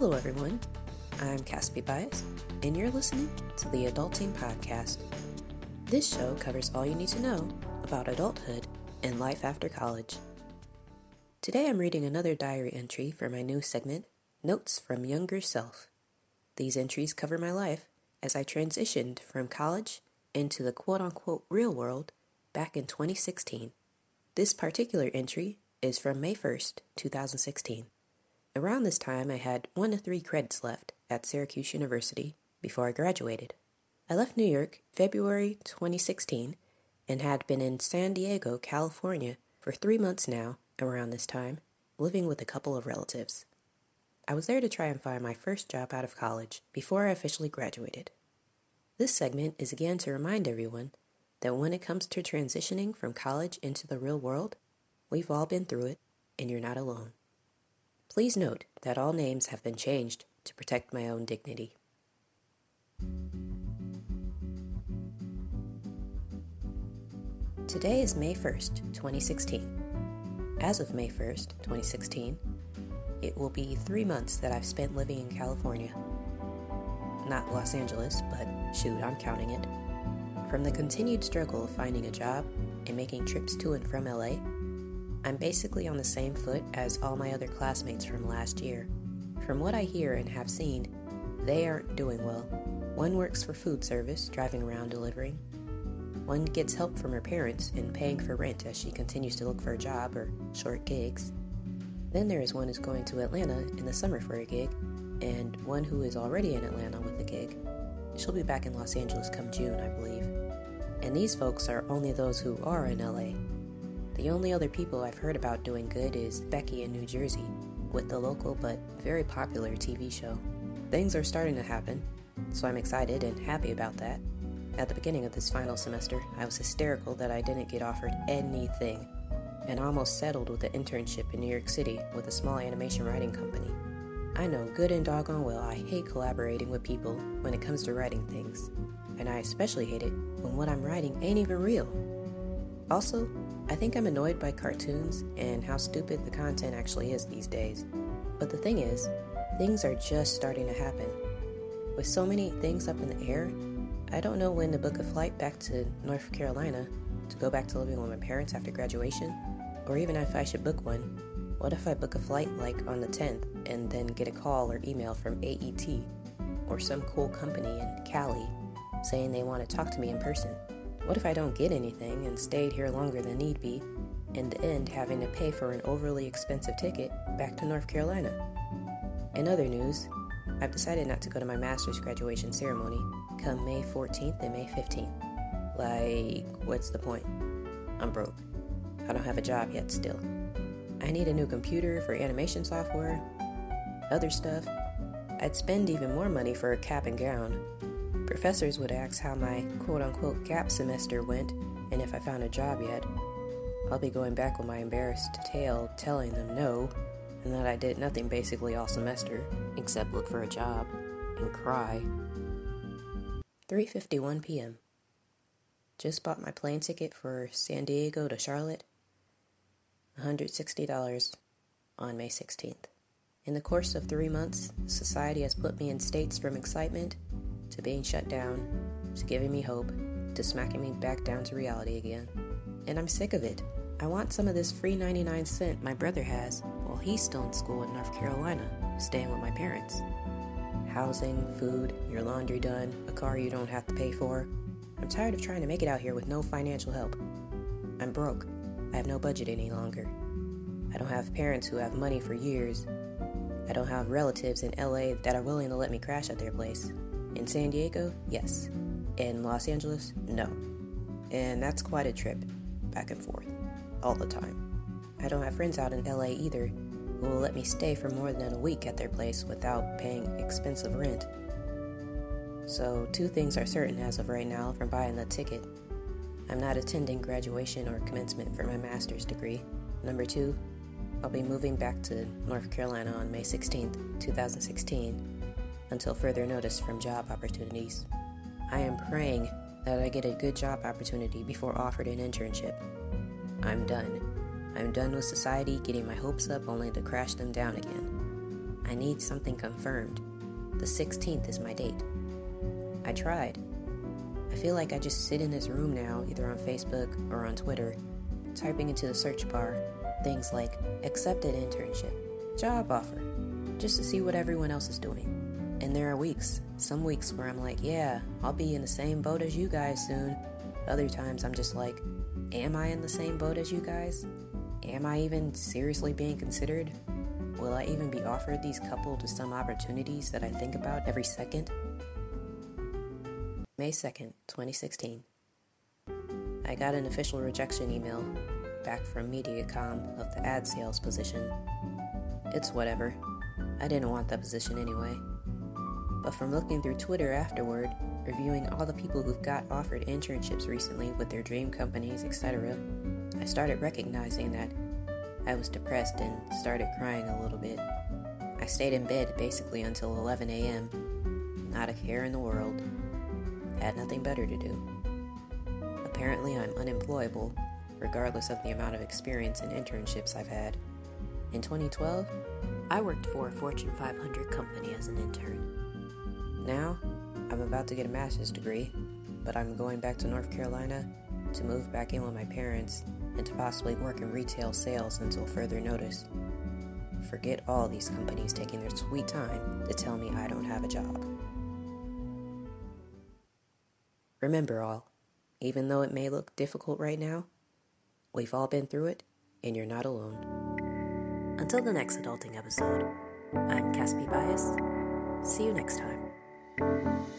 Hello, everyone. I'm Caspi Bias, and you're listening to the Adulting Podcast. This show covers all you need to know about adulthood and life after college. Today, I'm reading another diary entry for my new segment, Notes from Younger Self. These entries cover my life as I transitioned from college into the quote unquote real world back in 2016. This particular entry is from May 1st, 2016. Around this time, I had one to three credits left at Syracuse University before I graduated. I left New York February 2016 and had been in San Diego, California for three months now around this time, living with a couple of relatives. I was there to try and find my first job out of college before I officially graduated. This segment is again to remind everyone that when it comes to transitioning from college into the real world, we've all been through it and you're not alone. Please note that all names have been changed to protect my own dignity. Today is May 1st, 2016. As of May 1st, 2016, it will be three months that I've spent living in California. Not Los Angeles, but shoot, I'm counting it. From the continued struggle of finding a job and making trips to and from LA, I'm basically on the same foot as all my other classmates from last year. From what I hear and have seen, they aren't doing well. One works for food service, driving around delivering. One gets help from her parents in paying for rent as she continues to look for a job or short gigs. Then there is one who's going to Atlanta in the summer for a gig, and one who is already in Atlanta with a gig. She'll be back in Los Angeles come June, I believe. And these folks are only those who are in LA. The only other people I've heard about doing good is Becky in New Jersey, with the local but very popular TV show. Things are starting to happen, so I'm excited and happy about that. At the beginning of this final semester, I was hysterical that I didn't get offered anything, and almost settled with an internship in New York City with a small animation writing company. I know good and doggone well I hate collaborating with people when it comes to writing things, and I especially hate it when what I'm writing ain't even real. Also, I think I'm annoyed by cartoons and how stupid the content actually is these days. But the thing is, things are just starting to happen. With so many things up in the air, I don't know when to book a flight back to North Carolina to go back to living with my parents after graduation, or even if I should book one. What if I book a flight like on the 10th and then get a call or email from AET or some cool company in Cali saying they want to talk to me in person? What if I don't get anything and stayed here longer than need be, in the end having to pay for an overly expensive ticket back to North Carolina? In other news, I've decided not to go to my master's graduation ceremony come May 14th and May 15th. Like, what's the point? I'm broke. I don't have a job yet, still. I need a new computer for animation software, other stuff. I'd spend even more money for a cap and gown, Professors would ask how my quote unquote gap semester went and if I found a job yet. I'll be going back with my embarrassed tale telling them no, and that I did nothing basically all semester except look for a job and cry. 3:51 p.m. Just bought my plane ticket for San Diego to Charlotte. $160 on May 16th. In the course of three months, society has put me in states from excitement to being shut down, to giving me hope, to smacking me back down to reality again. And I'm sick of it. I want some of this free 99 cent my brother has while he's still in school in North Carolina, staying with my parents. Housing, food, your laundry done, a car you don't have to pay for. I'm tired of trying to make it out here with no financial help. I'm broke. I have no budget any longer. I don't have parents who have money for years. I don't have relatives in LA that are willing to let me crash at their place. In San Diego, yes. In Los Angeles, no. And that's quite a trip, back and forth, all the time. I don't have friends out in LA either who will let me stay for more than a week at their place without paying expensive rent. So, two things are certain as of right now from buying the ticket. I'm not attending graduation or commencement for my master's degree. Number two, I'll be moving back to North Carolina on May 16th, 2016 until further notice from job opportunities. I am praying that I get a good job opportunity before offered an internship. I'm done. I'm done with society getting my hopes up only to crash them down again. I need something confirmed. The 16th is my date. I tried. I feel like I just sit in this room now, either on Facebook or on Twitter, typing into the search bar things like accepted internship, job offer, just to see what everyone else is doing. And there are weeks, some weeks where I'm like, yeah, I'll be in the same boat as you guys soon. Other times I'm just like, am I in the same boat as you guys? Am I even seriously being considered? Will I even be offered these couple to some opportunities that I think about every second? May 2nd, 2016. I got an official rejection email back from Mediacom of the ad sales position. It's whatever. I didn't want that position anyway. But from looking through Twitter afterward, reviewing all the people who've got offered internships recently with their dream companies, etc., I started recognizing that I was depressed and started crying a little bit. I stayed in bed basically until 11 a.m., not a care in the world. Had nothing better to do. Apparently, I'm unemployable, regardless of the amount of experience and internships I've had. In 2012, I worked for a Fortune 500 company as an intern. Now, I'm about to get a master's degree, but I'm going back to North Carolina to move back in with my parents and to possibly work in retail sales until further notice. Forget all these companies taking their sweet time to tell me I don't have a job. Remember, all, even though it may look difficult right now, we've all been through it, and you're not alone. Until the next adulting episode, I'm Caspi Bias. See you next time. Thank you.